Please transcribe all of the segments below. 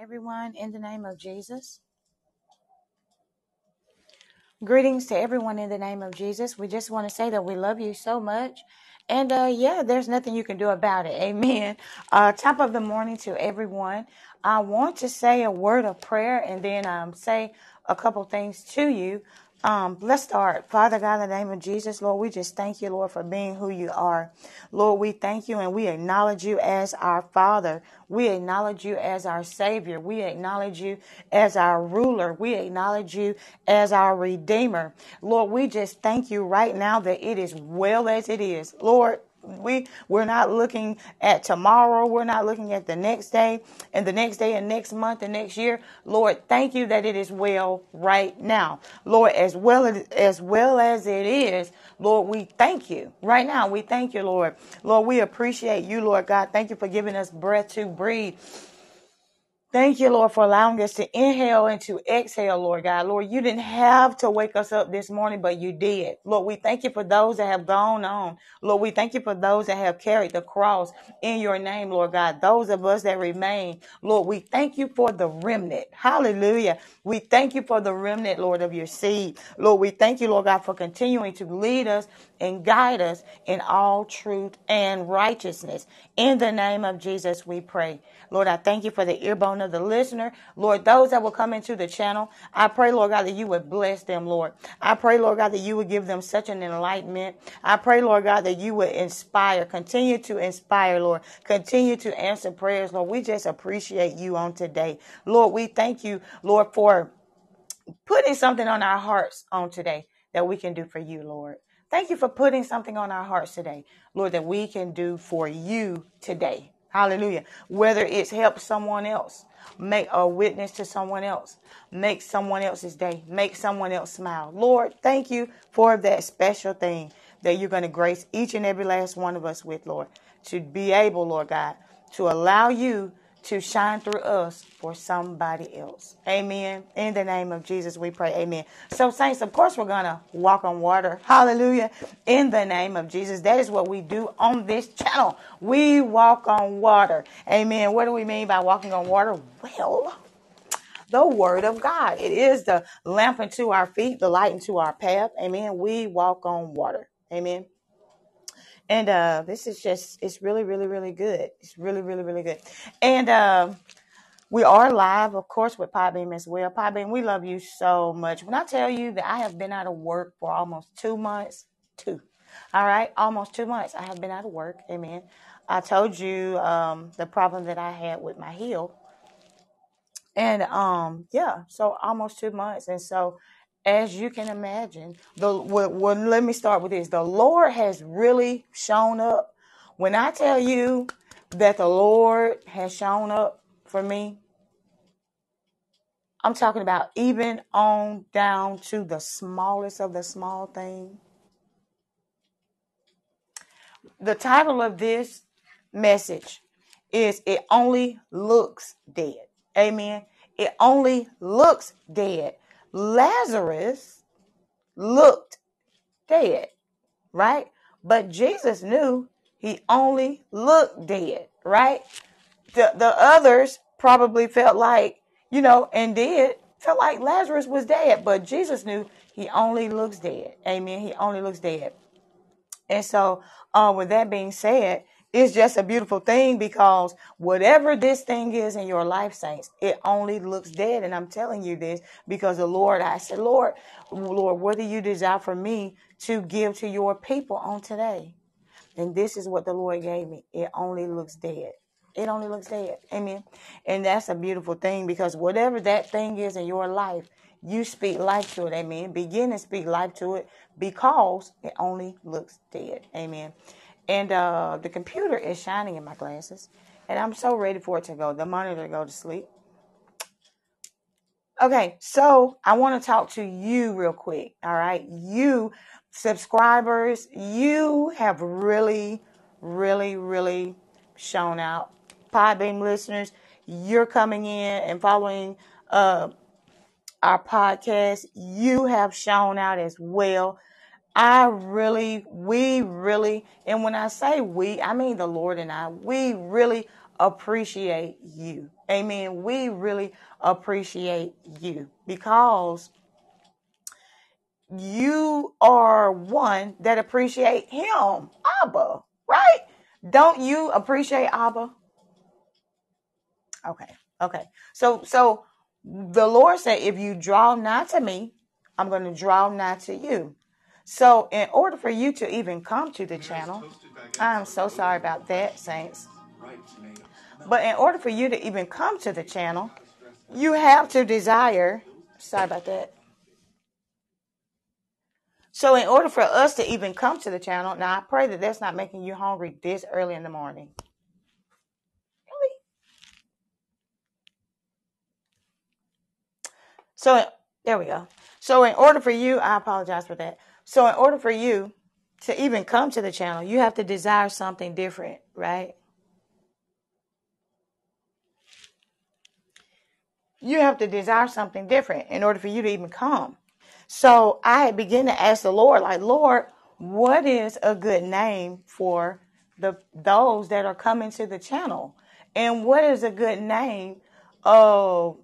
everyone in the name of Jesus. Greetings to everyone in the name of Jesus. We just want to say that we love you so much. And uh, yeah, there's nothing you can do about it. Amen. Uh, top of the morning to everyone. I want to say a word of prayer and then um, say a couple things to you. Um, let's start. Father God, in the name of Jesus, Lord, we just thank you, Lord, for being who you are. Lord, we thank you and we acknowledge you as our Father. We acknowledge you as our Savior. We acknowledge you as our ruler. We acknowledge you as our Redeemer. Lord, we just thank you right now that it is well as it is. Lord, we we're not looking at tomorrow we're not looking at the next day and the next day and next month and next year. Lord thank you that it is well right now. Lord as well as, as well as it is lord we thank you right now. We thank you lord. Lord we appreciate you lord god. Thank you for giving us breath to breathe Thank you, Lord, for allowing us to inhale and to exhale, Lord God. Lord, you didn't have to wake us up this morning, but you did. Lord, we thank you for those that have gone on. Lord, we thank you for those that have carried the cross in your name, Lord God. Those of us that remain, Lord, we thank you for the remnant. Hallelujah. We thank you for the remnant, Lord, of your seed. Lord, we thank you, Lord God, for continuing to lead us and guide us in all truth and righteousness. In the name of Jesus, we pray. Lord, I thank you for the earbone of the listener. Lord, those that will come into the channel, I pray, Lord God, that you would bless them, Lord. I pray, Lord God, that you would give them such an enlightenment. I pray, Lord God, that you would inspire, continue to inspire, Lord. Continue to answer prayers, Lord. We just appreciate you on today. Lord, we thank you, Lord, for putting something on our hearts on today that we can do for you, Lord. Thank you for putting something on our hearts today, Lord, that we can do for you today. Hallelujah. Whether it's help someone else, make a witness to someone else, make someone else's day, make someone else smile. Lord, thank you for that special thing that you're going to grace each and every last one of us with, Lord, to be able, Lord God, to allow you to shine through us for somebody else. Amen. In the name of Jesus, we pray. Amen. So, saints, of course, we're going to walk on water. Hallelujah. In the name of Jesus. That is what we do on this channel. We walk on water. Amen. What do we mean by walking on water? Well, the word of God. It is the lamp unto our feet, the light unto our path. Amen. We walk on water. Amen. And uh, this is just, it's really, really, really good. It's really, really, really good. And uh, we are live, of course, with Podbean as well. Podbean, we love you so much. When I tell you that I have been out of work for almost two months, two, all right, almost two months, I have been out of work. Amen. I told you um, the problem that I had with my heel and um, yeah, so almost two months. And so, as you can imagine, the well, well, let me start with this: the Lord has really shown up. When I tell you that the Lord has shown up for me, I'm talking about even on down to the smallest of the small thing. The title of this message is "It Only Looks Dead." Amen. It only looks dead. Lazarus looked dead, right? But Jesus knew he only looked dead, right? The the others probably felt like, you know, and did felt like Lazarus was dead, but Jesus knew he only looks dead. Amen. He only looks dead. And so, um, with that being said, it's just a beautiful thing because whatever this thing is in your life, saints, it only looks dead. And I'm telling you this because the Lord, I said, Lord, Lord, what do you desire for me to give to your people on today? And this is what the Lord gave me. It only looks dead. It only looks dead. Amen. And that's a beautiful thing because whatever that thing is in your life, you speak life to it. Amen. Begin to speak life to it because it only looks dead. Amen. And uh, the computer is shining in my glasses. And I'm so ready for it to go, the monitor to go to sleep. Okay, so I want to talk to you real quick. All right. You subscribers, you have really, really, really shown out. Podbean listeners, you're coming in and following uh, our podcast. You have shown out as well. I really, we really, and when I say we, I mean the Lord and I, we really appreciate you. Amen. We really appreciate you because you are one that appreciate him, Abba, right? Don't you appreciate Abba? Okay. Okay. So so the Lord said, if you draw nigh to me, I'm going to draw nigh to you. So in order for you to even come to the channel, I'm so sorry about that, saints. But in order for you to even come to the channel, you have to desire. Sorry about that. So, in order for us to even come to the channel, now I pray that that's not making you hungry this early in the morning. Really? So, there we go. So, in order for you, I apologize for that. So, in order for you to even come to the channel, you have to desire something different, right? You have to desire something different in order for you to even come. So I began to ask the Lord, like, Lord, what is a good name for the those that are coming to the channel? And what is a good name of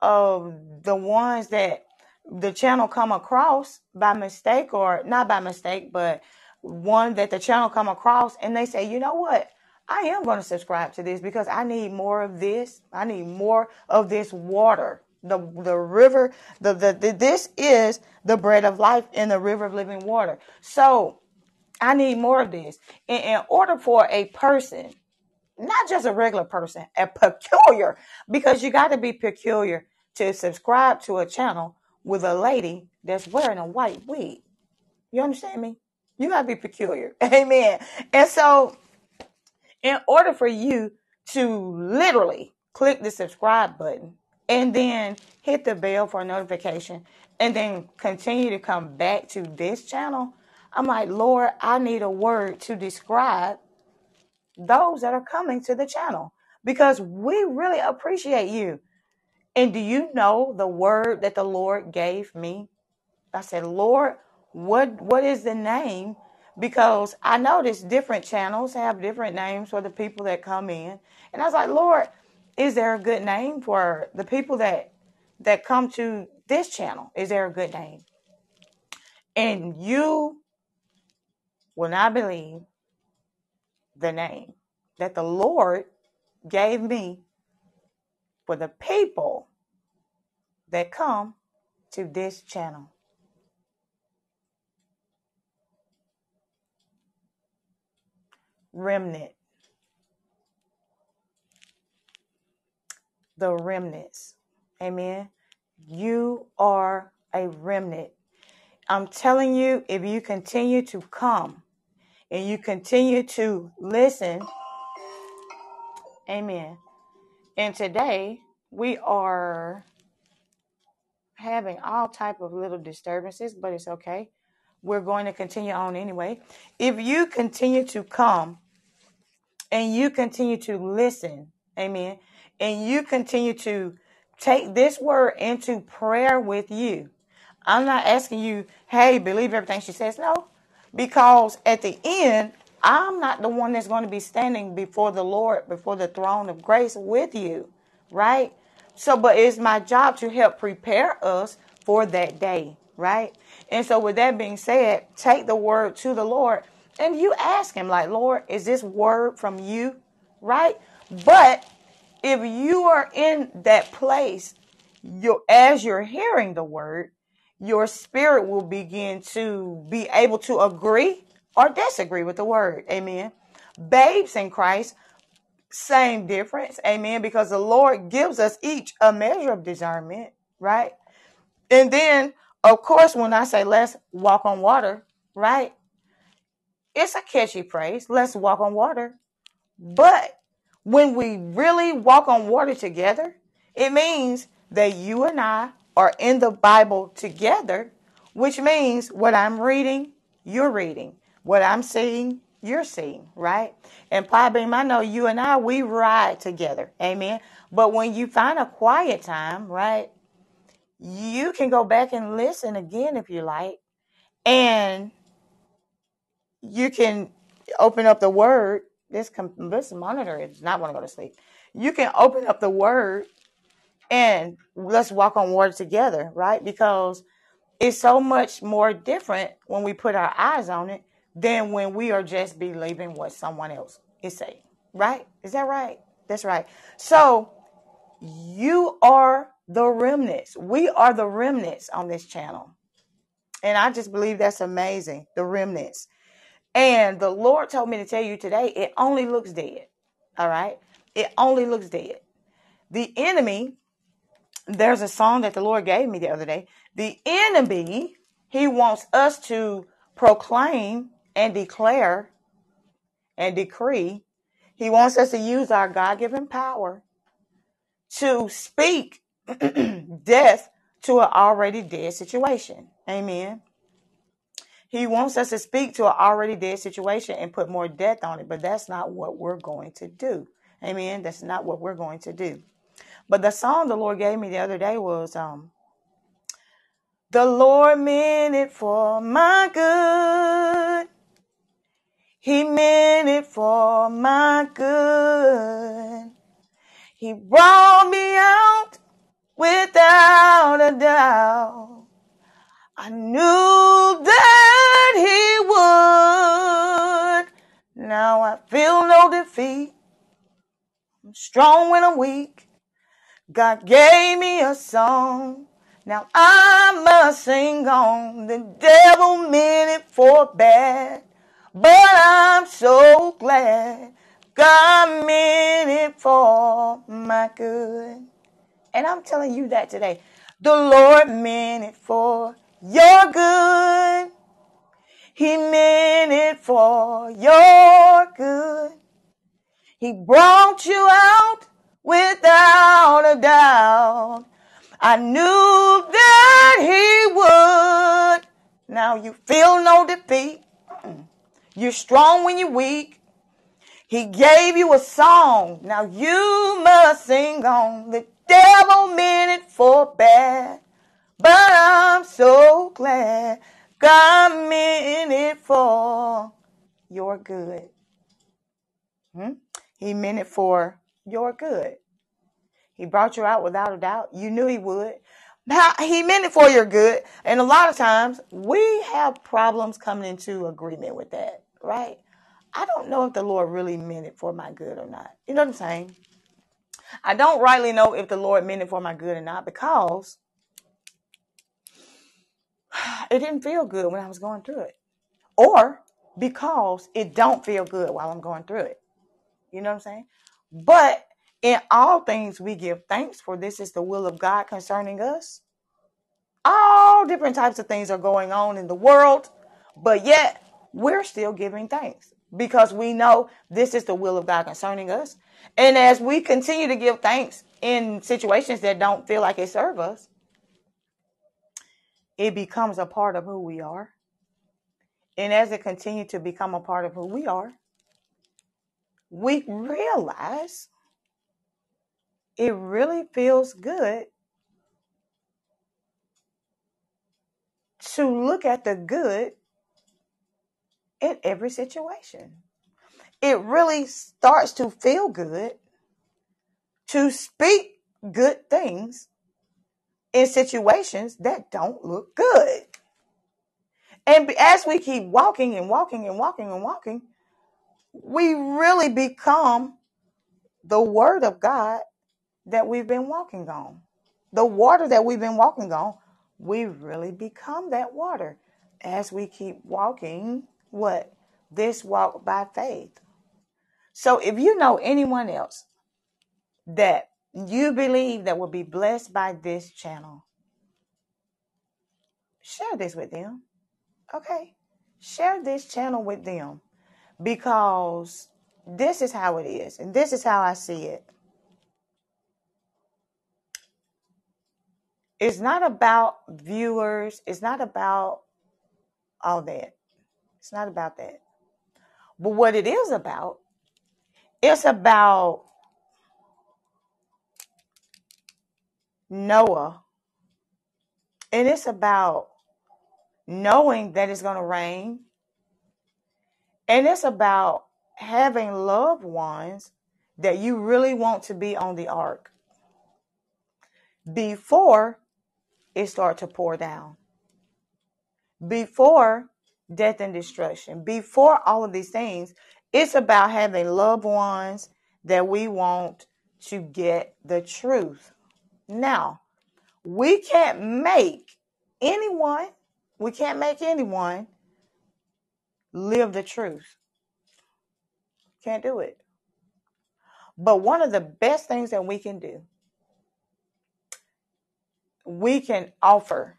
of the ones that the channel come across by mistake or not by mistake, but one that the channel come across and they say, you know what? I am going to subscribe to this because I need more of this. I need more of this water. The, the river, the, the, the this is the bread of life in the river of living water. So I need more of this. In, in order for a person, not just a regular person, a peculiar, because you got to be peculiar to subscribe to a channel with a lady that's wearing a white wig. You understand me? You got to be peculiar. Amen. And so in order for you to literally click the subscribe button and then hit the bell for a notification and then continue to come back to this channel, I'm like, Lord, I need a word to describe those that are coming to the channel because we really appreciate you. And do you know the word that the Lord gave me? I said, Lord, what what is the name because I noticed different channels have different names for the people that come in. And I was like, Lord, is there a good name for the people that that come to this channel? Is there a good name? And you will not believe the name that the Lord gave me for the people that come to this channel. remnant. The remnants. Amen. You are a remnant. I'm telling you, if you continue to come and you continue to listen, amen. And today we are having all type of little disturbances, but it's okay. We're going to continue on anyway. If you continue to come and you continue to listen, amen, and you continue to take this word into prayer with you. I'm not asking you, hey, believe everything she says. No, because at the end, I'm not the one that's going to be standing before the Lord, before the throne of grace with you, right? So, but it's my job to help prepare us for that day, right? And so, with that being said, take the word to the Lord and you ask him, like, Lord, is this word from you? Right? But if you are in that place, you as you're hearing the word, your spirit will begin to be able to agree or disagree with the word. Amen. Babes in Christ, same difference. Amen. Because the Lord gives us each a measure of discernment, right? And then, of course, when I say let's walk on water, right? It's a catchy phrase. Let's walk on water. But when we really walk on water together, it means that you and I are in the Bible together, which means what I'm reading, you're reading. What I'm seeing, you're seeing, right? And Beam, I know you and I, we ride together. Amen. But when you find a quiet time, right, you can go back and listen again if you like. And you can open up the word this com- this monitor is not want to go to sleep. You can open up the word and let's walk on water together, right? Because it's so much more different when we put our eyes on it than when we are just believing what someone else is saying, right? Is that right? That's right. So you are the remnants. We are the remnants on this channel. And I just believe that's amazing. The remnants. And the Lord told me to tell you today, it only looks dead. All right. It only looks dead. The enemy, there's a song that the Lord gave me the other day. The enemy, he wants us to proclaim and declare and decree. He wants us to use our God given power to speak death to an already dead situation. Amen. He wants us to speak to an already dead situation and put more death on it, but that's not what we're going to do. Amen. That's not what we're going to do. But the song the Lord gave me the other day was um The Lord meant it for my good. He meant it for my good. He brought me out without a doubt. I knew that he would. Now I feel no defeat. I'm strong when I'm weak. God gave me a song. Now I must sing on. The devil meant it for bad, but I'm so glad God meant it for my good. And I'm telling you that today. The Lord meant it for your good. He meant it for your good. He brought you out without a doubt. I knew that he would. Now you feel no defeat. You're strong when you're weak. He gave you a song. Now you must sing on. The devil meant it for bad. But I'm so glad God meant it for your good. Hmm? He meant it for your good. He brought you out without a doubt. You knew he would. He meant it for your good. And a lot of times we have problems coming into agreement with that, right? I don't know if the Lord really meant it for my good or not. You know what I'm saying? I don't rightly know if the Lord meant it for my good or not because it didn't feel good when I was going through it. Or because it don't feel good while I'm going through it. You know what I'm saying? But in all things we give thanks for this is the will of God concerning us. All different types of things are going on in the world, but yet we're still giving thanks because we know this is the will of God concerning us. And as we continue to give thanks in situations that don't feel like it serve us, it becomes a part of who we are. And as it continues to become a part of who we are, we realize it really feels good to look at the good in every situation. It really starts to feel good to speak good things in situations that don't look good. And as we keep walking and walking and walking and walking, we really become the word of God that we've been walking on. The water that we've been walking on, we really become that water as we keep walking what? This walk by faith. So if you know anyone else that you believe that will be blessed by this channel, share this with them. Okay? Share this channel with them because this is how it is and this is how I see it. It's not about viewers, it's not about all that. It's not about that. But what it is about, it's about Noah and it's about knowing that it's going to rain and it's about having loved ones that you really want to be on the ark before it start to pour down before death and destruction. Before all of these things it's about having loved ones that we want to get the truth. Now we can't make anyone we can't make anyone live the truth. Can't do it. But one of the best things that we can do we can offer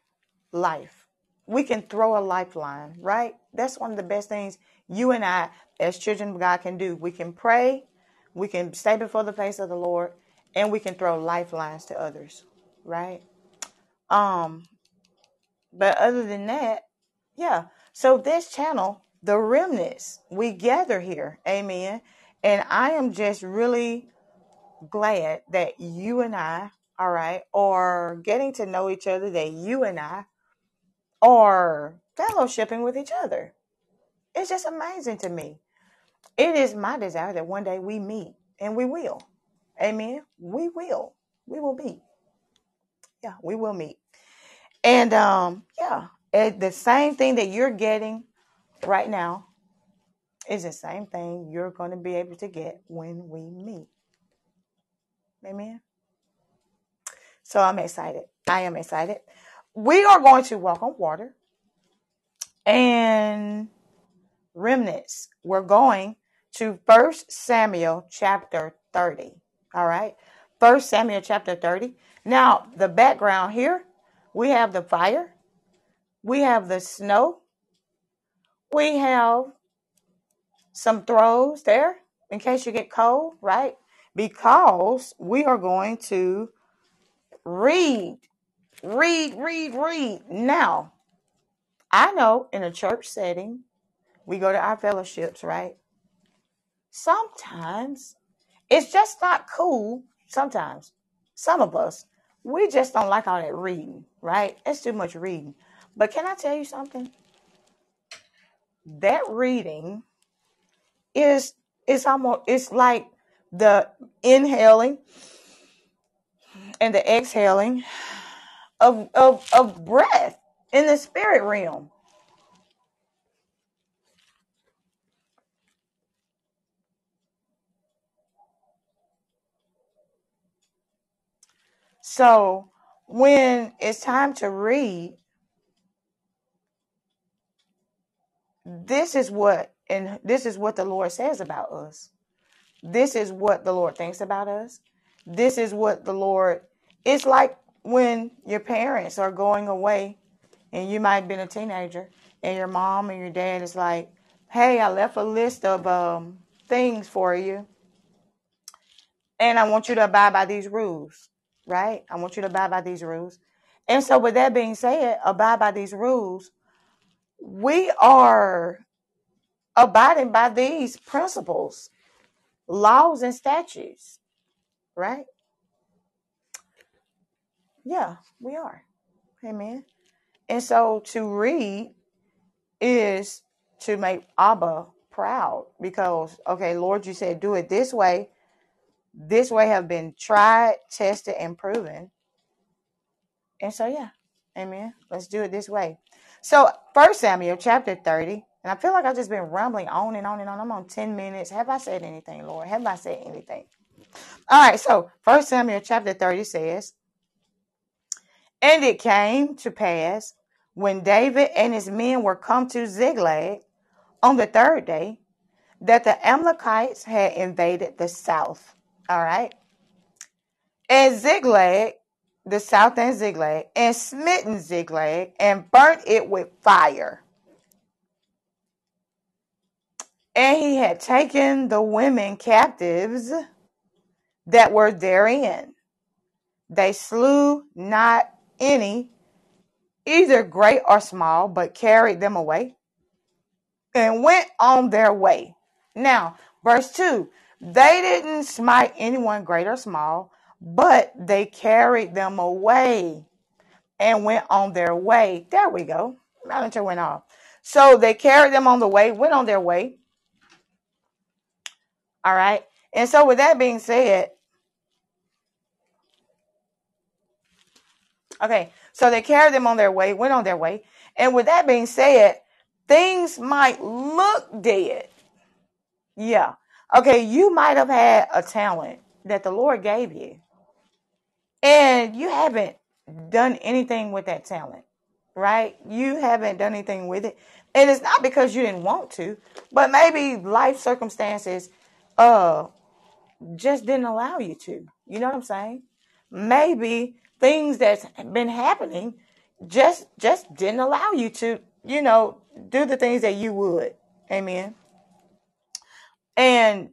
life. We can throw a lifeline, right? That's one of the best things you and I, as children of God, can do. We can pray, we can stay before the face of the Lord, and we can throw lifelines to others, right? Um, but other than that, yeah. So this channel, the remnants, we gather here, amen. And I am just really glad that you and I all right, are getting to know each other that you and I are fellowshipping with each other. It's just amazing to me. It is my desire that one day we meet, and we will. Amen. We will. We will meet. Yeah, we will meet. And um, yeah, the same thing that you're getting right now is the same thing you're going to be able to get when we meet. Amen. So I'm excited. I am excited. We are going to walk on water and remnants. We're going to First Samuel chapter 30. All right. First Samuel chapter 30. Now, the background here, we have the fire, we have the snow, we have some throws there in case you get cold, right? Because we are going to Read, read, read, read. Now, I know in a church setting, we go to our fellowships, right? Sometimes it's just not cool. Sometimes, some of us, we just don't like all that reading, right? It's too much reading. But can I tell you something? That reading is it's almost it's like the inhaling and the exhaling of, of, of breath in the spirit realm. So when it's time to read, this is what and this is what the Lord says about us. This is what the Lord thinks about us this is what the Lord, it's like when your parents are going away and you might have been a teenager and your mom and your dad is like, hey, I left a list of um, things for you and I want you to abide by these rules, right? I want you to abide by these rules. And so, with that being said, abide by these rules, we are abiding by these principles, laws, and statutes right? Yeah, we are. Amen. And so to read is to make Abba proud because, okay, Lord, you said do it this way. This way have been tried, tested, and proven. And so, yeah, amen. Let's do it this way. So, First Samuel chapter 30, and I feel like I've just been rambling on and on and on. I'm on 10 minutes. Have I said anything, Lord? Have I said anything? All right, so First Samuel chapter 30 says, And it came to pass when David and his men were come to Ziklag on the third day that the Amalekites had invaded the south. All right. And Ziklag, the south and Ziklag, and smitten Ziklag and burnt it with fire. And he had taken the women captives that were therein. They slew not any, either great or small, but carried them away and went on their way. Now, verse 2 they didn't smite anyone great or small, but they carried them away and went on their way. There we go. Manager went off. So they carried them on the way, went on their way, All right. And so, with that being said, okay, so they carried them on their way, went on their way. And with that being said, things might look dead. Yeah. Okay, you might have had a talent that the Lord gave you, and you haven't done anything with that talent, right? You haven't done anything with it. And it's not because you didn't want to, but maybe life circumstances uh just didn't allow you to. You know what I'm saying? Maybe things that's been happening just just didn't allow you to, you know, do the things that you would. Amen. And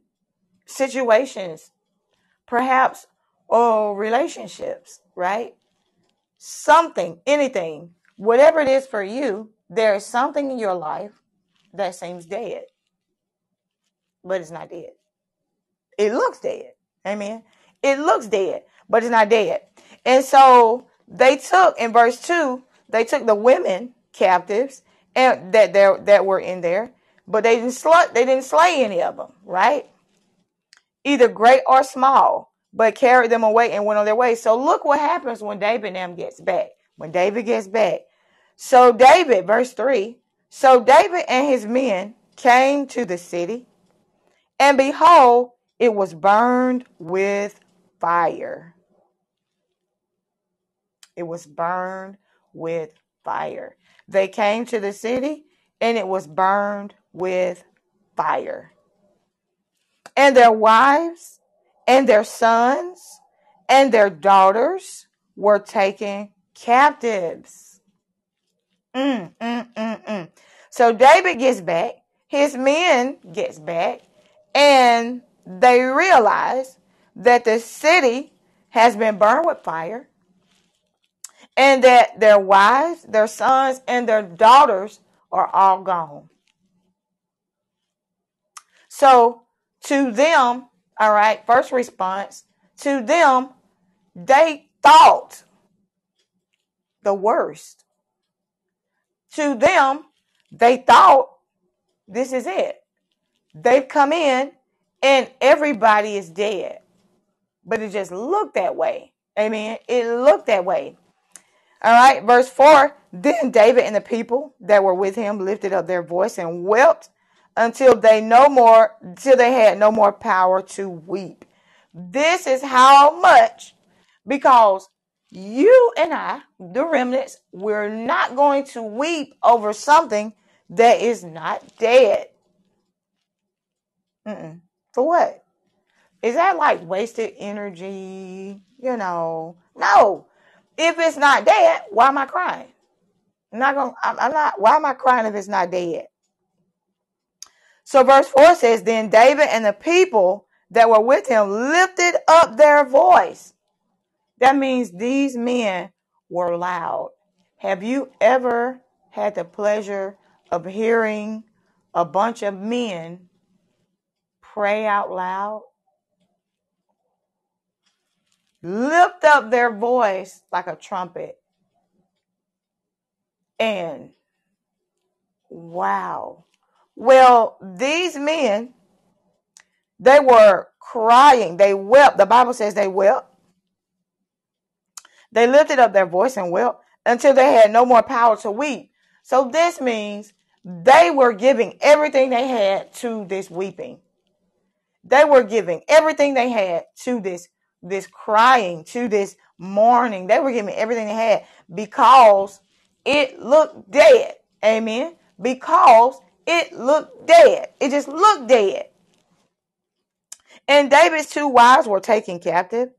situations, perhaps, or relationships, right? Something, anything, whatever it is for you, there is something in your life that seems dead, but it's not dead. It looks dead. Amen. It looks dead, but it's not dead. And so they took in verse two, they took the women captives and that there that were in there, but they didn't slay they didn't slay any of them, right? Either great or small, but carried them away and went on their way. So look what happens when David and them gets back. When David gets back. So David, verse three. So David and his men came to the city, and behold, it was burned with fire. It was burned with fire. They came to the city and it was burned with fire. And their wives and their sons and their daughters were taken captives. Mm, mm, mm, mm. So David gets back, his men gets back, and they realize that the city has been burned with fire and that their wives, their sons, and their daughters are all gone. So to them, all right, first response, to them, they thought the worst. To them, they thought this is it. They've come in and everybody is dead. But it just looked that way. Amen. It looked that way. All right, verse 4 Then David and the people that were with him lifted up their voice and wept until they no more till they had no more power to weep. This is how much because you and I, the remnants, we're not going to weep over something that is not dead. Mm-mm. For what? Is that like wasted energy? You know, no. If it's not dead, why am I crying? I'm not gonna. I'm, I'm not. Why am I crying if it's not dead? So verse four says, then David and the people that were with him lifted up their voice. That means these men were loud. Have you ever had the pleasure of hearing a bunch of men pray out loud, lift up their voice like a trumpet. And wow. Well, these men, they were crying. They wept. The Bible says they wept. They lifted up their voice and wept until they had no more power to weep. So this means they were giving everything they had to this weeping. They were giving everything they had to this this crying, to this mourning. They were giving everything they had because it looked dead. Amen. Because it looked dead. It just looked dead. And David's two wives were taken captive.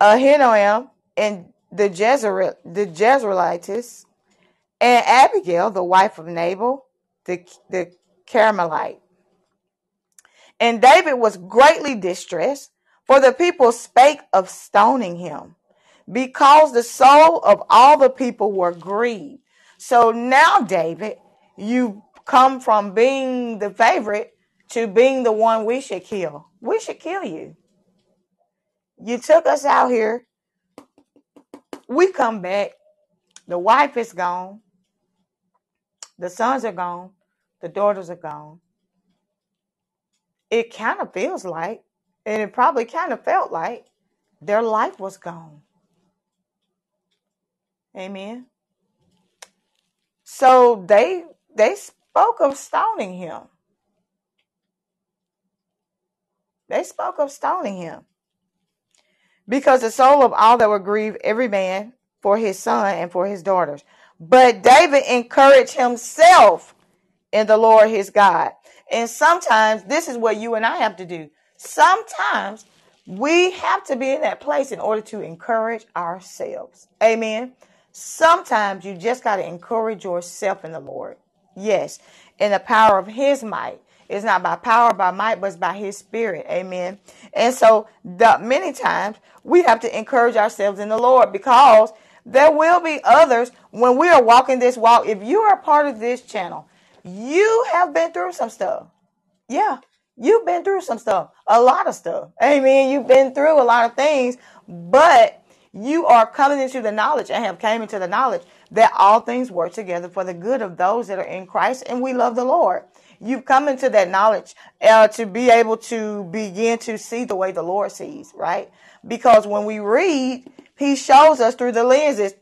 Ahinoam and the Jezreel, the Jezreelites, and Abigail, the wife of Nabal, the the Carmelite. And David was greatly distressed, for the people spake of stoning him, because the soul of all the people were grieved. So now, David, you come from being the favorite to being the one we should kill. We should kill you. You took us out here. We come back. The wife is gone. The sons are gone. The daughters are gone it kind of feels like, and it probably kind of felt like their life was gone. Amen. So they they spoke of stoning him. They spoke of stoning him. Because the soul of all that were grieved every man for his son and for his daughters. But David encouraged himself in the Lord his God. And sometimes this is what you and I have to do. Sometimes we have to be in that place in order to encourage ourselves. Amen. Sometimes you just got to encourage yourself in the Lord. Yes, in the power of his might. It's not by power, by might, but it's by his spirit. Amen. And so the many times we have to encourage ourselves in the Lord because there will be others when we are walking this walk. If you are part of this channel, you have been through some stuff. Yeah, you've been through some stuff, a lot of stuff. Amen. You've been through a lot of things, but you are coming into the knowledge and have came into the knowledge that all things work together for the good of those that are in Christ and we love the Lord. You've come into that knowledge uh, to be able to begin to see the way the Lord sees, right? Because when we read, He shows us through the lenses.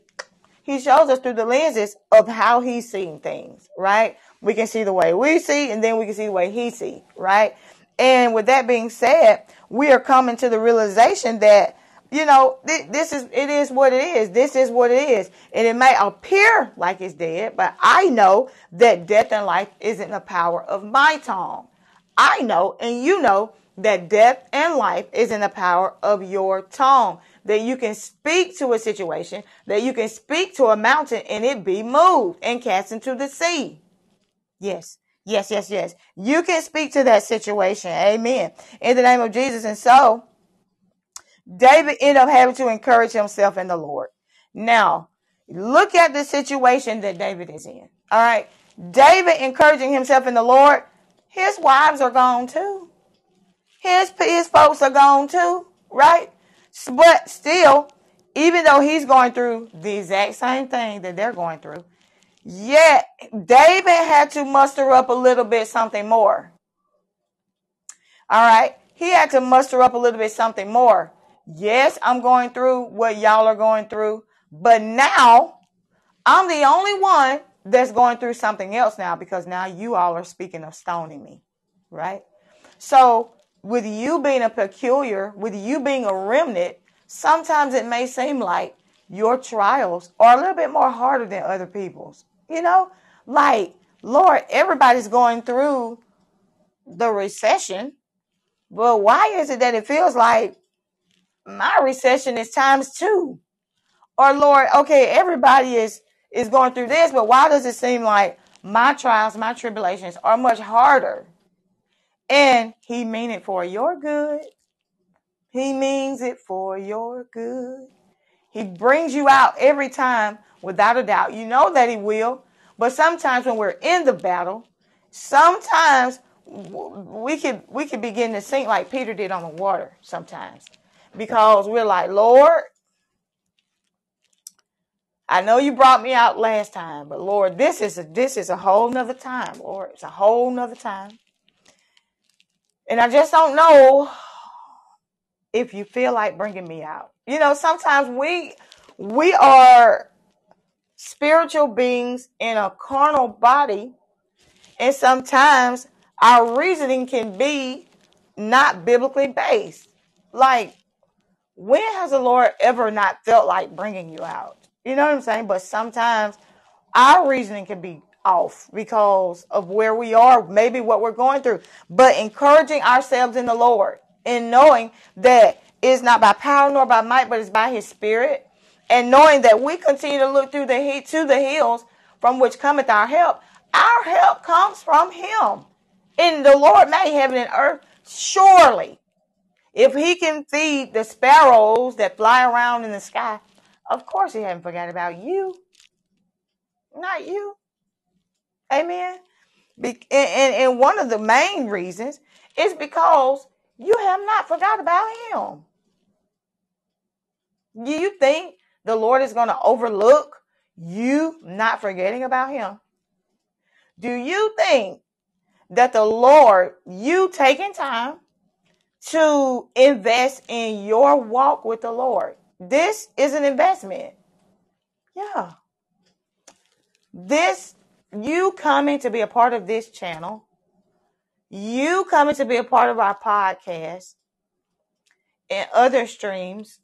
He shows us through the lenses of how He's seeing things, right? We can see the way we see, and then we can see the way He sees, right? And with that being said, we are coming to the realization that you know, th- this is it is what it is. This is what it is, and it may appear like it's dead, but I know that death and life isn't the power of my tongue. I know, and you know that death and life is in the power of your tongue. That you can speak to a situation, that you can speak to a mountain, and it be moved and cast into the sea. Yes. Yes, yes, yes. You can speak to that situation. Amen. In the name of Jesus. And so, David ended up having to encourage himself in the Lord. Now, look at the situation that David is in. All right. David encouraging himself in the Lord. His wives are gone too. His, his folks are gone too, right? But still, even though he's going through the exact same thing that they're going through, yet David had to muster up a little bit something more. All right. He had to muster up a little bit something more. Yes, I'm going through what y'all are going through, but now I'm the only one that's going through something else now because now you all are speaking of stoning me, right? So, with you being a peculiar, with you being a remnant, sometimes it may seem like your trials are a little bit more harder than other people's. You know, like, Lord, everybody's going through the recession, but why is it that it feels like my recession is times two. Or Lord, okay, everybody is is going through this, but why does it seem like my trials, my tribulations are much harder? And he mean it for your good. He means it for your good. He brings you out every time without a doubt. You know that he will. But sometimes when we're in the battle, sometimes we could we could begin to sink like Peter did on the water sometimes because we're like, Lord, I know you brought me out last time, but Lord, this is a this is a whole nother time, Lord. It's a whole nother time. And I just don't know if you feel like bringing me out. You know, sometimes we we are spiritual beings in a carnal body, and sometimes our reasoning can be not biblically based. Like when has the Lord ever not felt like bringing you out? You know what I'm saying? But sometimes our reasoning can be off because of where we are, maybe what we're going through. But encouraging ourselves in the Lord and knowing that it's not by power nor by might, but it's by His Spirit, and knowing that we continue to look through the heat to the hills from which cometh our help. Our help comes from Him. And the Lord made heaven and earth. Surely if he can feed the sparrows that fly around in the sky, of course he hasn't forgot about you. Not you. Amen. Be- and, and one of the main reasons is because you have not forgot about him. Do you think the Lord is going to overlook you not forgetting about him? Do you think that the Lord, you taking time to invest in your walk with the Lord. This is an investment. Yeah. This, you coming to be a part of this channel, you coming to be a part of our podcast and other streams,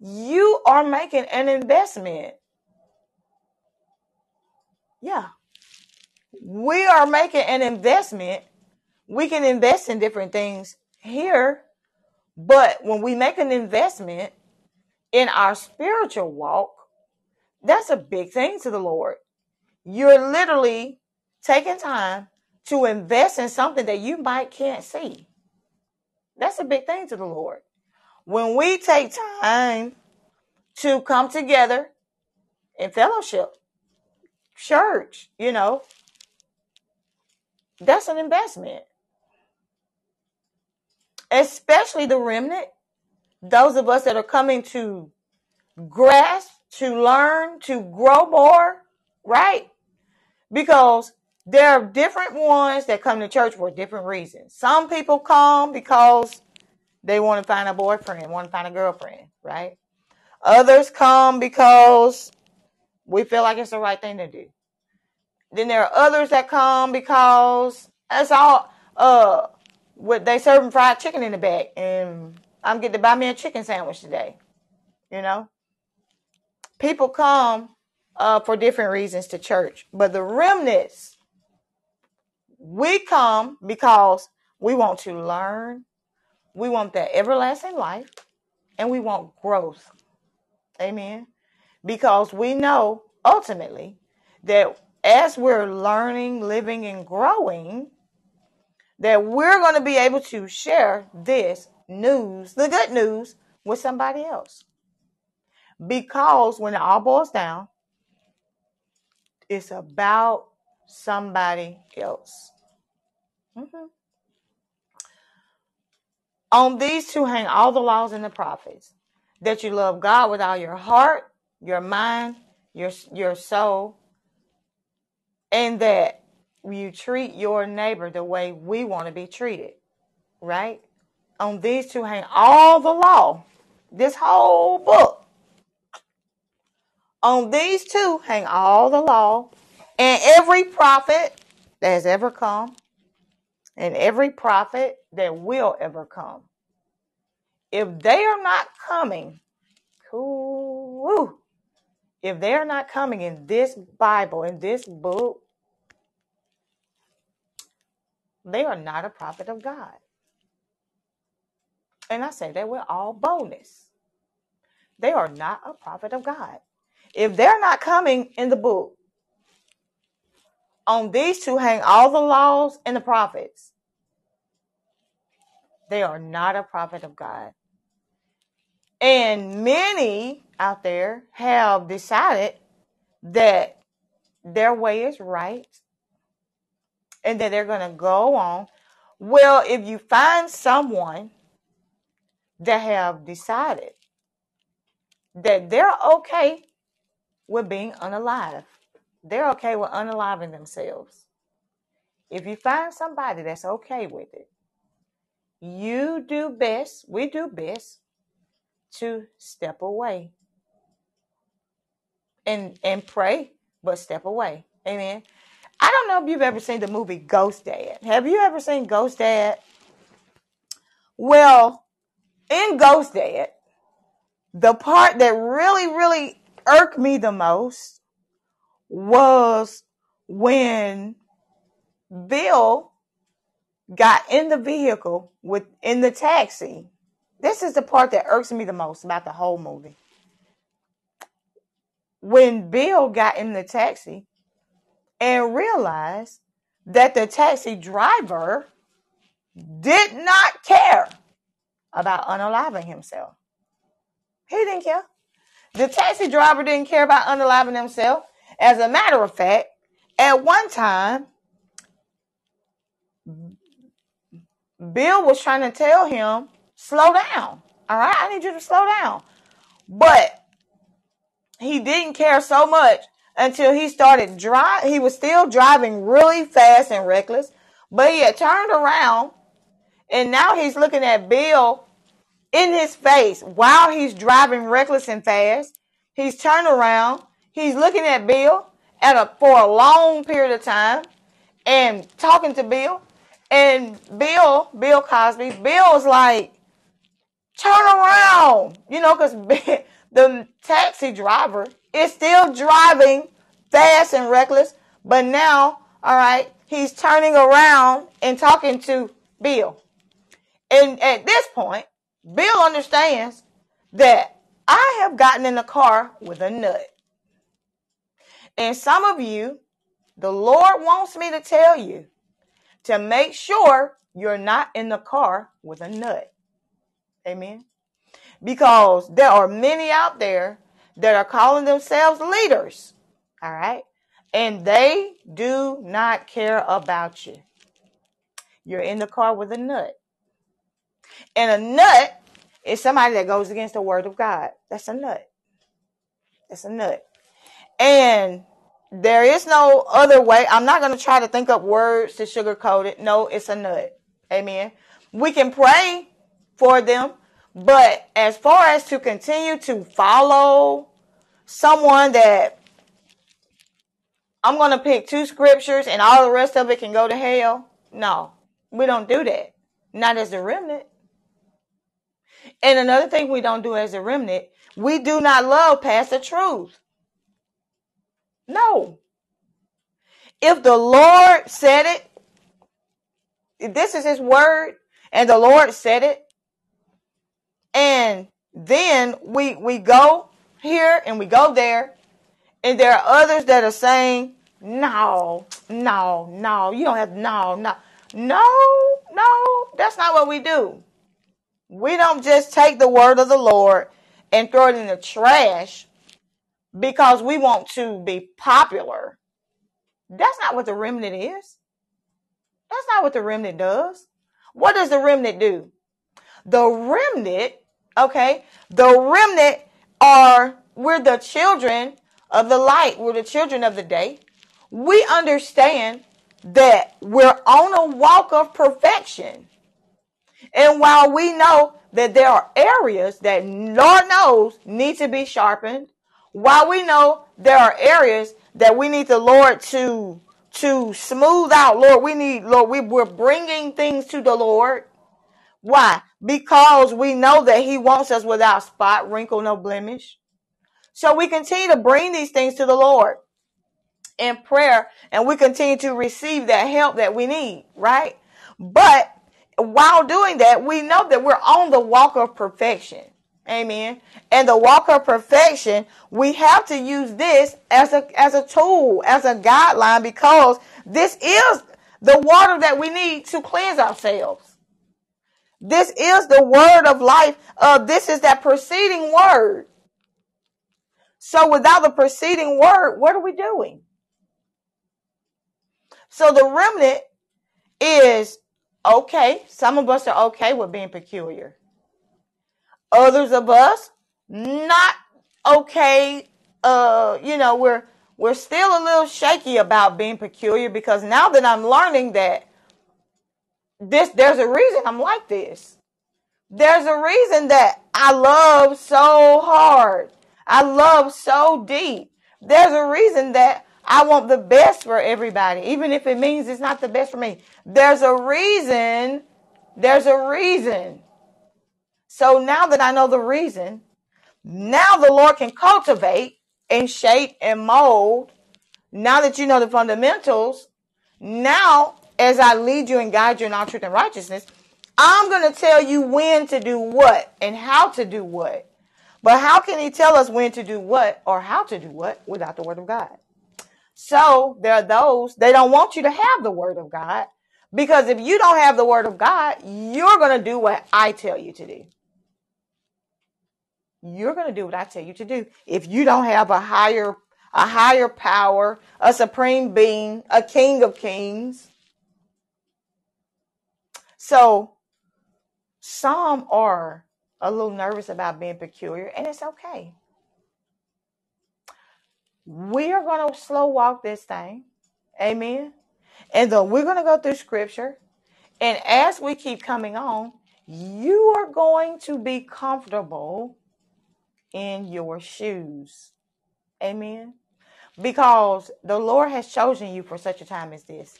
you are making an investment. Yeah. We are making an investment. We can invest in different things here, but when we make an investment in our spiritual walk, that's a big thing to the Lord. You're literally taking time to invest in something that you might can't see. That's a big thing to the Lord. When we take time to come together in fellowship, church, you know, that's an investment. Especially the remnant, those of us that are coming to grasp, to learn, to grow more, right? Because there are different ones that come to church for different reasons. Some people come because they want to find a boyfriend, want to find a girlfriend, right? Others come because we feel like it's the right thing to do. Then there are others that come because that's all. Uh, what they serving fried chicken in the back, and I'm getting to buy me a chicken sandwich today. You know, people come uh, for different reasons to church, but the remnants we come because we want to learn, we want that everlasting life, and we want growth. Amen. Because we know ultimately that as we're learning, living, and growing, that we're going to be able to share this news, the good news, with somebody else. Because when it all boils down, it's about somebody else. Mhm. On these two hang all the laws and the prophets that you love God with all your heart, your mind, your, your soul, and that you treat your neighbor the way we want to be treated, right? On these two hang all the law, this whole book. On these two hang all the law and every prophet that has ever come and every prophet that will ever come. If they are not coming, if they are not coming in this Bible, in this book, they are not a prophet of God. And I say that with all boldness. They are not a prophet of God. If they're not coming in the book, on these two hang all the laws and the prophets. They are not a prophet of God. And many out there have decided that their way is right and that they're going to go on. Well, if you find someone that have decided that they're okay with being unalive, they're okay with unaliving themselves. If you find somebody that's okay with it, you do best, we do best to step away and and pray, but step away. Amen. I don't know if you've ever seen the movie Ghost Dad. Have you ever seen Ghost Dad? Well, in Ghost Dad, the part that really, really irked me the most was when Bill got in the vehicle with in the taxi. This is the part that irks me the most about the whole movie. When Bill got in the taxi and realized that the taxi driver did not care about unaliving himself. He didn't care. The taxi driver didn't care about unaliving himself. As a matter of fact, at one time, Bill was trying to tell him, slow down. All right, I need you to slow down. But he didn't care so much until he started drive. He was still driving really fast and reckless, but he had turned around and now he's looking at Bill in his face while he's driving reckless and fast. He's turned around. He's looking at Bill at a for a long period of time and talking to Bill. And Bill, Bill Cosby, Bill's like, turn around, you know, because the taxi driver is still driving fast and reckless, but now, all right, he's turning around and talking to Bill. And at this point, Bill understands that I have gotten in the car with a nut. And some of you, the Lord wants me to tell you to make sure you're not in the car with a nut. Amen. Because there are many out there that are calling themselves leaders. All right. And they do not care about you. You're in the car with a nut. And a nut is somebody that goes against the word of God. That's a nut. That's a nut. And there is no other way. I'm not going to try to think up words to sugarcoat it. No, it's a nut. Amen. We can pray for them, but as far as to continue to follow someone that I'm going to pick two scriptures and all the rest of it can go to hell, no, we don't do that. Not as a remnant. And another thing we don't do as a remnant, we do not love past the truth. No. If the Lord said it, this is his word, and the Lord said it, and then we we go here and we go there, and there are others that are saying, No, no, no, you don't have no, no, no, no, that's not what we do. We don't just take the word of the Lord and throw it in the trash because we want to be popular. That's not what the remnant is. That's not what the remnant does. What does the remnant do? The remnant, okay, the remnant are, we're the children of the light. We're the children of the day. We understand that we're on a walk of perfection. And while we know that there are areas that Lord knows need to be sharpened, while we know there are areas that we need the Lord to to smooth out, Lord, we need Lord, we, we're bringing things to the Lord. Why? Because we know that He wants us without spot, wrinkle, no blemish. So we continue to bring these things to the Lord in prayer and we continue to receive that help that we need, right? But while doing that, we know that we're on the walk of perfection. Amen. And the walk of perfection, we have to use this as a as a tool, as a guideline, because this is the water that we need to cleanse ourselves. This is the word of life. Uh, this is that preceding word. So without the preceding word, what are we doing? So the remnant is okay. Some of us are okay with being peculiar. Others of us not okay. Uh, you know, we're we're still a little shaky about being peculiar because now that I'm learning that this there's a reason I'm like this. There's a reason that I love so hard. I love so deep. There's a reason that I want the best for everybody, even if it means it's not the best for me. There's a reason. There's a reason. So now that I know the reason, now the Lord can cultivate and shape and mold. Now that you know the fundamentals, now as I lead you and guide you in all truth and righteousness, I'm going to tell you when to do what and how to do what. But how can he tell us when to do what or how to do what without the word of God? So there are those, they don't want you to have the word of God because if you don't have the word of God, you're going to do what I tell you to do. You're going to do what I tell you to do. If you don't have a higher, a higher power, a supreme being, a king of kings. So some are a little nervous about being peculiar and it's okay. We are going to slow walk this thing. Amen. And then we're going to go through scripture. And as we keep coming on, you are going to be comfortable in your shoes. Amen. Because the Lord has chosen you for such a time as this.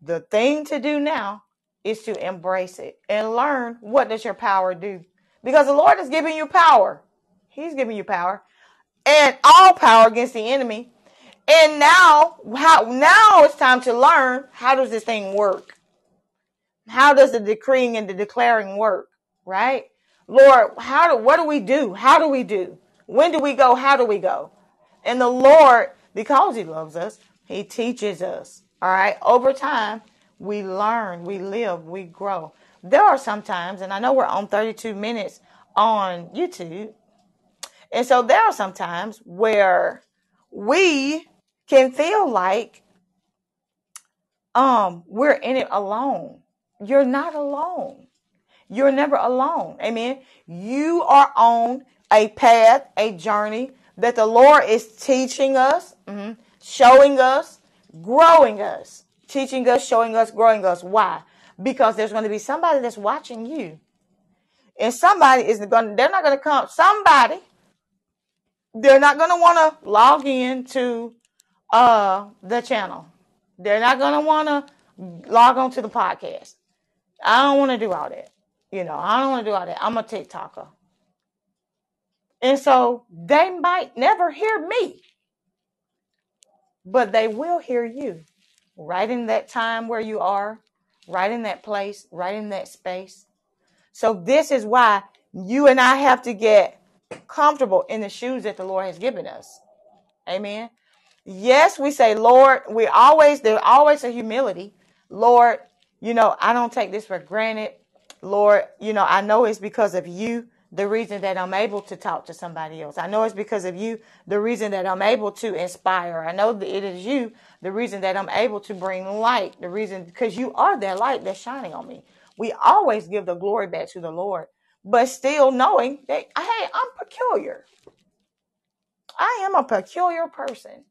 The thing to do now is to embrace it and learn what does your power do. Because the Lord is giving you power. He's giving you power and all power against the enemy. And now, how now it's time to learn how does this thing work? How does the decreeing and the declaring work? Right? Lord, how do what do we do? How do we do? When do we go? How do we go? And the Lord, because He loves us, He teaches us. All right. Over time, we learn, we live, we grow. There are some times, and I know we're on 32 minutes on YouTube, and so there are some times where we can feel like um we're in it alone. You're not alone. You're never alone. Amen. You are on a path, a journey that the Lord is teaching us, mhm, showing us, growing us, teaching us, showing us, growing us. Why? Because there's going to be somebody that's watching you. And somebody is going they're not going to come, somebody, they're not going to want to log in to uh, the channel. They're not going to want to log on to the podcast. I don't want to do all that. You know, I don't want to do all that. I'm a TikToker. And so they might never hear me, but they will hear you right in that time where you are, right in that place, right in that space. So this is why you and I have to get comfortable in the shoes that the Lord has given us. Amen. Yes, we say, Lord, we always, there's always a humility. Lord, you know, I don't take this for granted. Lord, you know, I know it's because of you, the reason that I'm able to talk to somebody else. I know it's because of you, the reason that I'm able to inspire. I know that it is you, the reason that I'm able to bring light, the reason, because you are that light that's shining on me. We always give the glory back to the Lord, but still knowing that, hey, I'm peculiar. I am a peculiar person.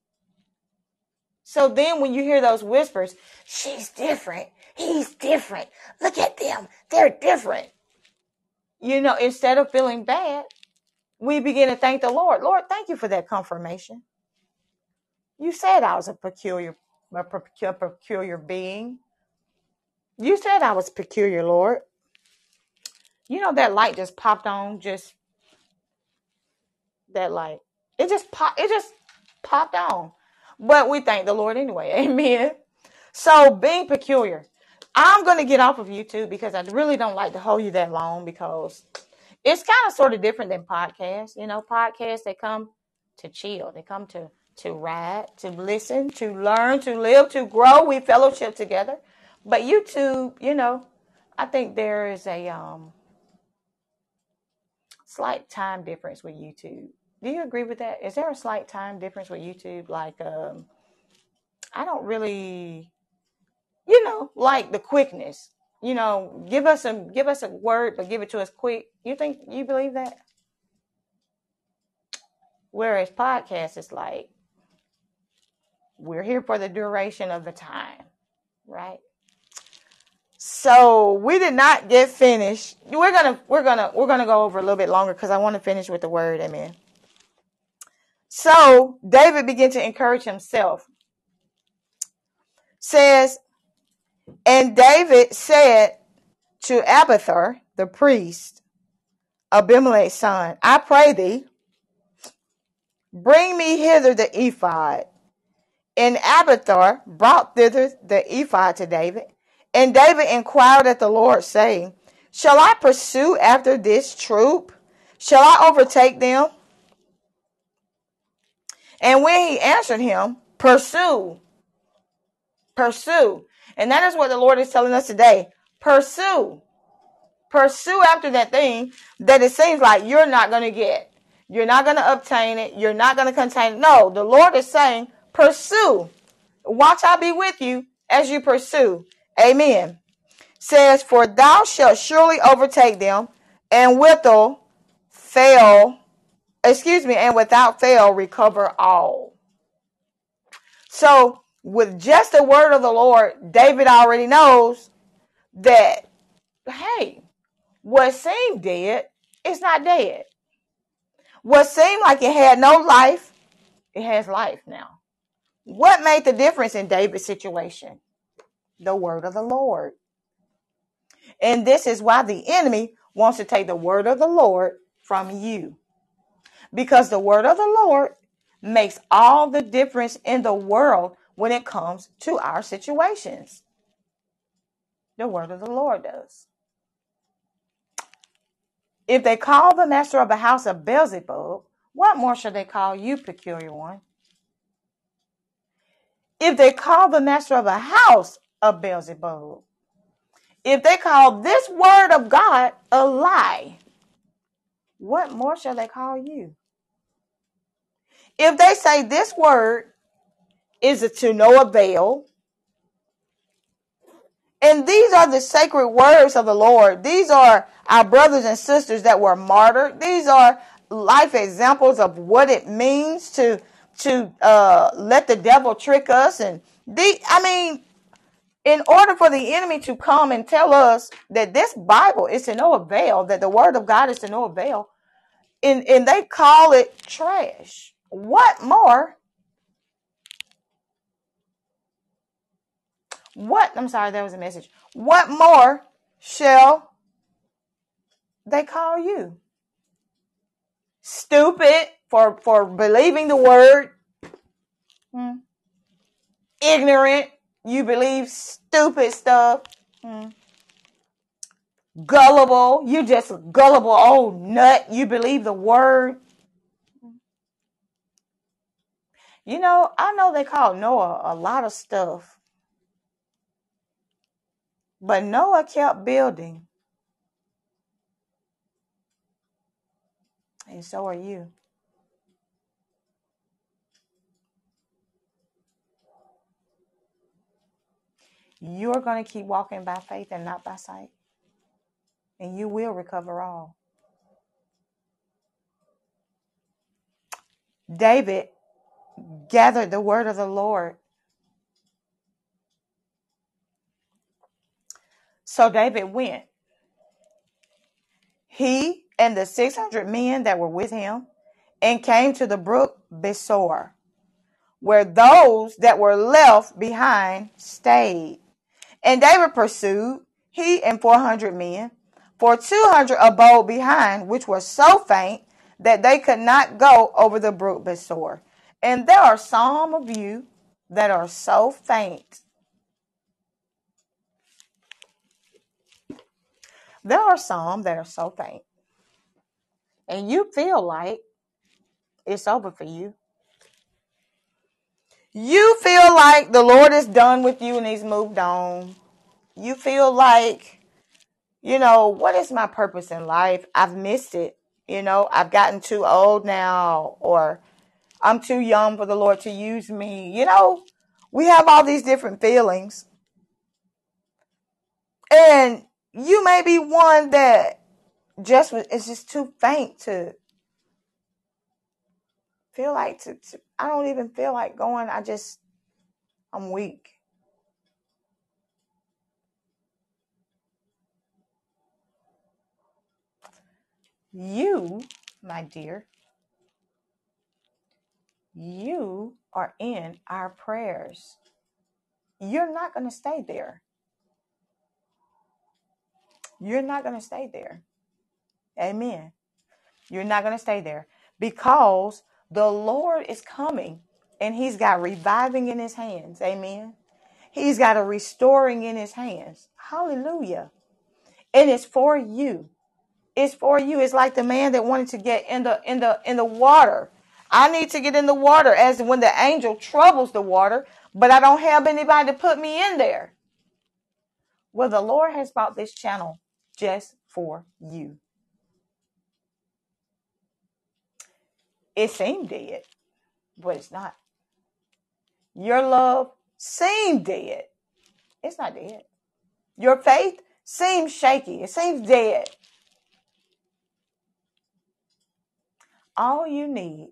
So then when you hear those whispers, she's different, he's different, look at them, they're different. You know, instead of feeling bad, we begin to thank the Lord. Lord, thank you for that confirmation. You said I was a peculiar, a peculiar, peculiar being. You said I was peculiar, Lord. You know that light just popped on, just that light. It just pop, it just popped on. But we thank the Lord anyway. Amen. So being peculiar. I'm gonna get off of YouTube because I really don't like to hold you that long because it's kind of sort of different than podcasts. You know, podcasts they come to chill, they come to to ride, to listen, to learn, to live, to grow. We fellowship together. But YouTube, you know, I think there is a um slight time difference with YouTube. Do you agree with that? Is there a slight time difference with YouTube? Like, um, I don't really you know, like the quickness. You know, give us a give us a word, but give it to us quick. You think you believe that? Whereas podcast is like we're here for the duration of the time, right? So we did not get finished. We're gonna we're gonna we're gonna go over a little bit longer because I want to finish with the word, amen. So David began to encourage himself. Says And David said to Abiathar the priest, Abimelech's son, I pray thee, bring me hither the ephod. And Abiathar brought thither the ephod to David. And David inquired at the Lord, saying, Shall I pursue after this troop? Shall I overtake them? And when he answered him, Pursue, pursue. And that is what the Lord is telling us today. Pursue. Pursue after that thing that it seems like you're not going to get. You're not going to obtain it. You're not going to contain it. No, the Lord is saying, pursue. Watch I be with you as you pursue. Amen. Says, For thou shalt surely overtake them, and withal fail excuse me, and without fail recover all. So, with just the word of the Lord, David already knows that, hey, what seemed dead is not dead. What seemed like it had no life, it has life now. What made the difference in David's situation? The word of the Lord. And this is why the enemy wants to take the word of the Lord from you. Because the word of the Lord makes all the difference in the world when it comes to our situations. The word of the Lord does. If they call the master of the house a Beelzebub, what more shall they call you, peculiar one? If they call the master of a house a Beelzebub, if they call this word of God a lie, what more shall they call you? If they say this word is it to no avail, and these are the sacred words of the Lord. These are our brothers and sisters that were martyred. These are life examples of what it means to to uh, let the devil trick us. And the, I mean, in order for the enemy to come and tell us that this Bible is to no avail, that the Word of God is to no avail, and and they call it trash. What more? What? I'm sorry, that was a message. What more shall they call you? Stupid for for believing the word. Hmm. Ignorant. You believe stupid stuff. Hmm. Gullible. You just gullible old nut. You believe the word. You know, I know they call Noah a lot of stuff. But Noah kept building. And so are you. You're going to keep walking by faith and not by sight. And you will recover all. David gathered the word of the Lord. So David went. He and the 600 men that were with him and came to the brook Besor, where those that were left behind stayed. And David pursued, he and 400 men, for 200 abode behind, which were so faint that they could not go over the brook Besor. And there are some of you that are so faint. There are some that are so faint. And you feel like it's over for you. You feel like the Lord is done with you and he's moved on. You feel like, you know, what is my purpose in life? I've missed it. You know, I've gotten too old now, or I'm too young for the Lord to use me. You know, we have all these different feelings. And you may be one that just is just too faint to feel like to, to I don't even feel like going. I just I'm weak. You, my dear, you are in our prayers. You're not going to stay there. You're not going to stay there. Amen. You're not going to stay there because the Lord is coming and He's got reviving in His hands. Amen. He's got a restoring in His hands. Hallelujah. And it's for you. It's for you. It's like the man that wanted to get in the in the in the water. I need to get in the water as when the angel troubles the water, but I don't have anybody to put me in there. Well, the Lord has bought this channel just for you. It seemed dead, but it's not. Your love seemed dead. It's not dead. Your faith seems shaky. It seems dead. All you need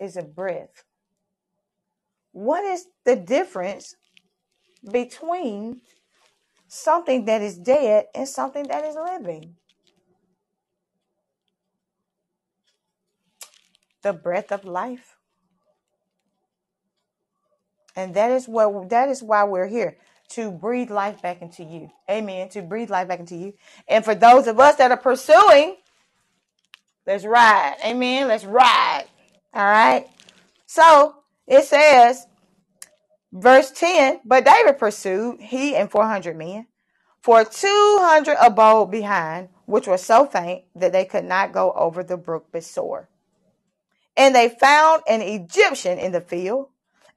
is a breath. What is the difference between something that is dead and something that is living? The breath of life. And that is what that is why we're here to breathe life back into you. Amen. To breathe life back into you. And for those of us that are pursuing, let's ride. Amen. Let's ride. All right. So it says, verse 10 But David pursued, he and 400 men, for 200 abode behind, which were so faint that they could not go over the brook Besor. And they found an Egyptian in the field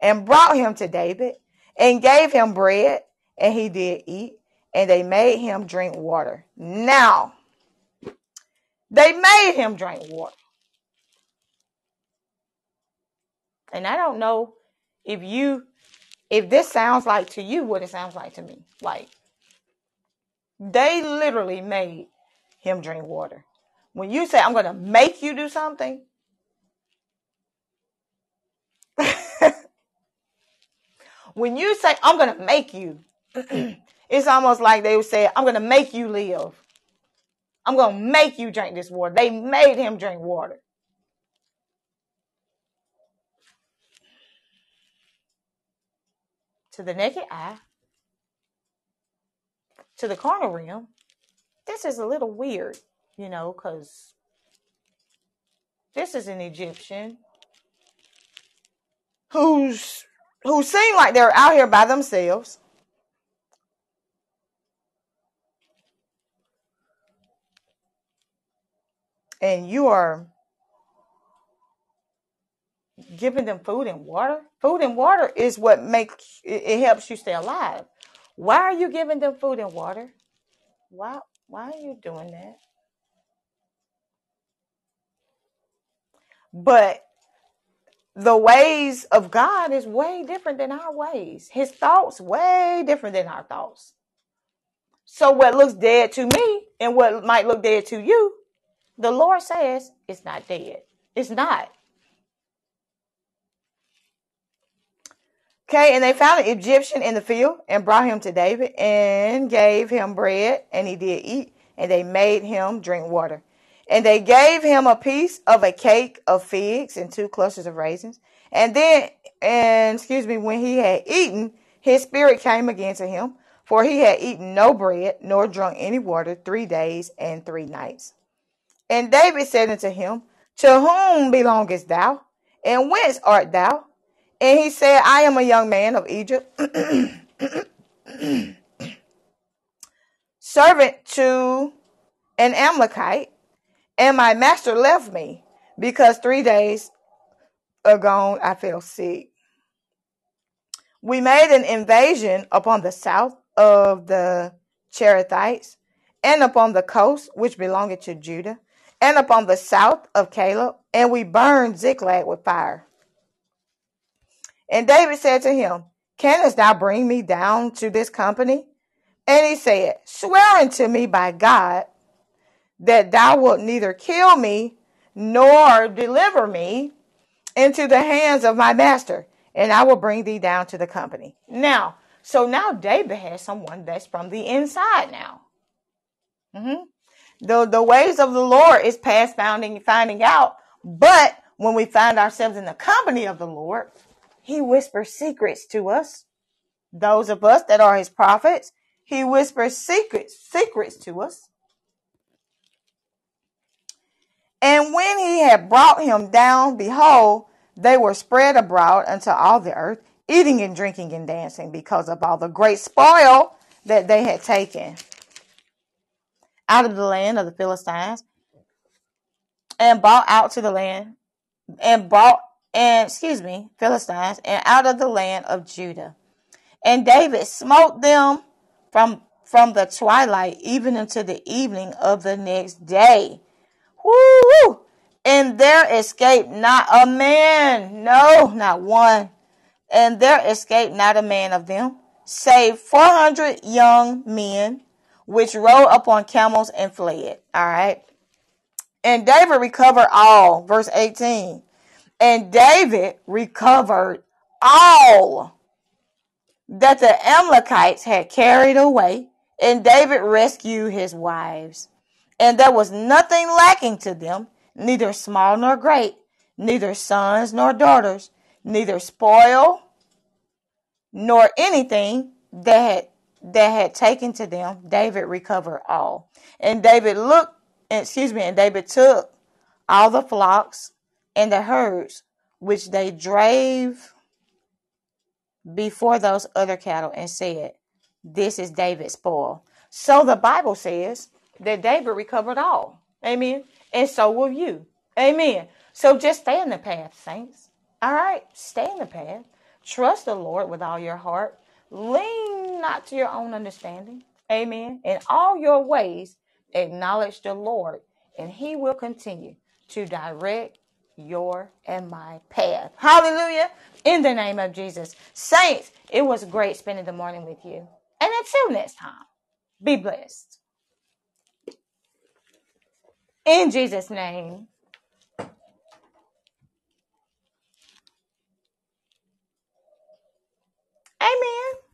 and brought him to David and gave him bread, and he did eat, and they made him drink water. Now, they made him drink water. And I don't know if you, if this sounds like to you what it sounds like to me. Like, they literally made him drink water. When you say, I'm going to make you do something, when you say, I'm going to make you, it's almost like they would say, I'm going to make you live. I'm going to make you drink this water. They made him drink water. To the naked eye, to the carnal realm, this is a little weird, you know, because this is an Egyptian who's who seem like they're out here by themselves. And you are giving them food and water. Food and water is what makes it helps you stay alive. Why are you giving them food and water? Why why are you doing that? But the ways of God is way different than our ways. His thoughts way different than our thoughts. So what looks dead to me and what might look dead to you, the Lord says it's not dead. It's not. Okay, and they found an Egyptian in the field and brought him to David and gave him bread, and he did eat, and they made him drink water. And they gave him a piece of a cake of figs and two clusters of raisins. And then, and excuse me, when he had eaten, his spirit came again to him, for he had eaten no bread nor drunk any water three days and three nights. And David said unto him, To whom belongest thou? And whence art thou? And he said, I am a young man of Egypt, servant to an Amalekite and my master left me because three days ago I fell sick. We made an invasion upon the south of the Cherethites and upon the coast which belonged to Judah and upon the south of Caleb, and we burned Ziklag with fire. And David said to him, Canst thou bring me down to this company? And he said, Swear unto me by God that thou wilt neither kill me nor deliver me into the hands of my master, and I will bring thee down to the company. Now, so now David has someone that's from the inside now. Mm-hmm. The the ways of the Lord is past finding finding out, but when we find ourselves in the company of the Lord, He whispers secrets to us. Those of us that are His prophets, He whispers secrets secrets to us. And when he had brought him down, behold, they were spread abroad unto all the earth, eating and drinking and dancing because of all the great spoil that they had taken out of the land of the Philistines and brought out to the land and brought and excuse me, Philistines and out of the land of Judah. And David smote them from from the twilight even unto the evening of the next day. Woo! And there escaped not a man, no, not one. And there escaped not a man of them, save 400 young men, which rode upon camels and fled. All right. And David recovered all. Verse 18. And David recovered all that the Amalekites had carried away, and David rescued his wives. And there was nothing lacking to them, neither small nor great, neither sons nor daughters, neither spoil nor anything that had, that had taken to them. David recovered all. And David looked, excuse me, and David took all the flocks and the herds which they drave before those other cattle and said, This is David's spoil. So the Bible says that David recovered all. Amen. And so will you. Amen. So just stay in the path, saints. All right. Stay in the path. Trust the Lord with all your heart. Lean not to your own understanding. Amen. In all your ways, acknowledge the Lord, and he will continue to direct your and my path. Hallelujah. In the name of Jesus. Saints, it was great spending the morning with you. And until next time, be blessed. In Jesus' name. Amen.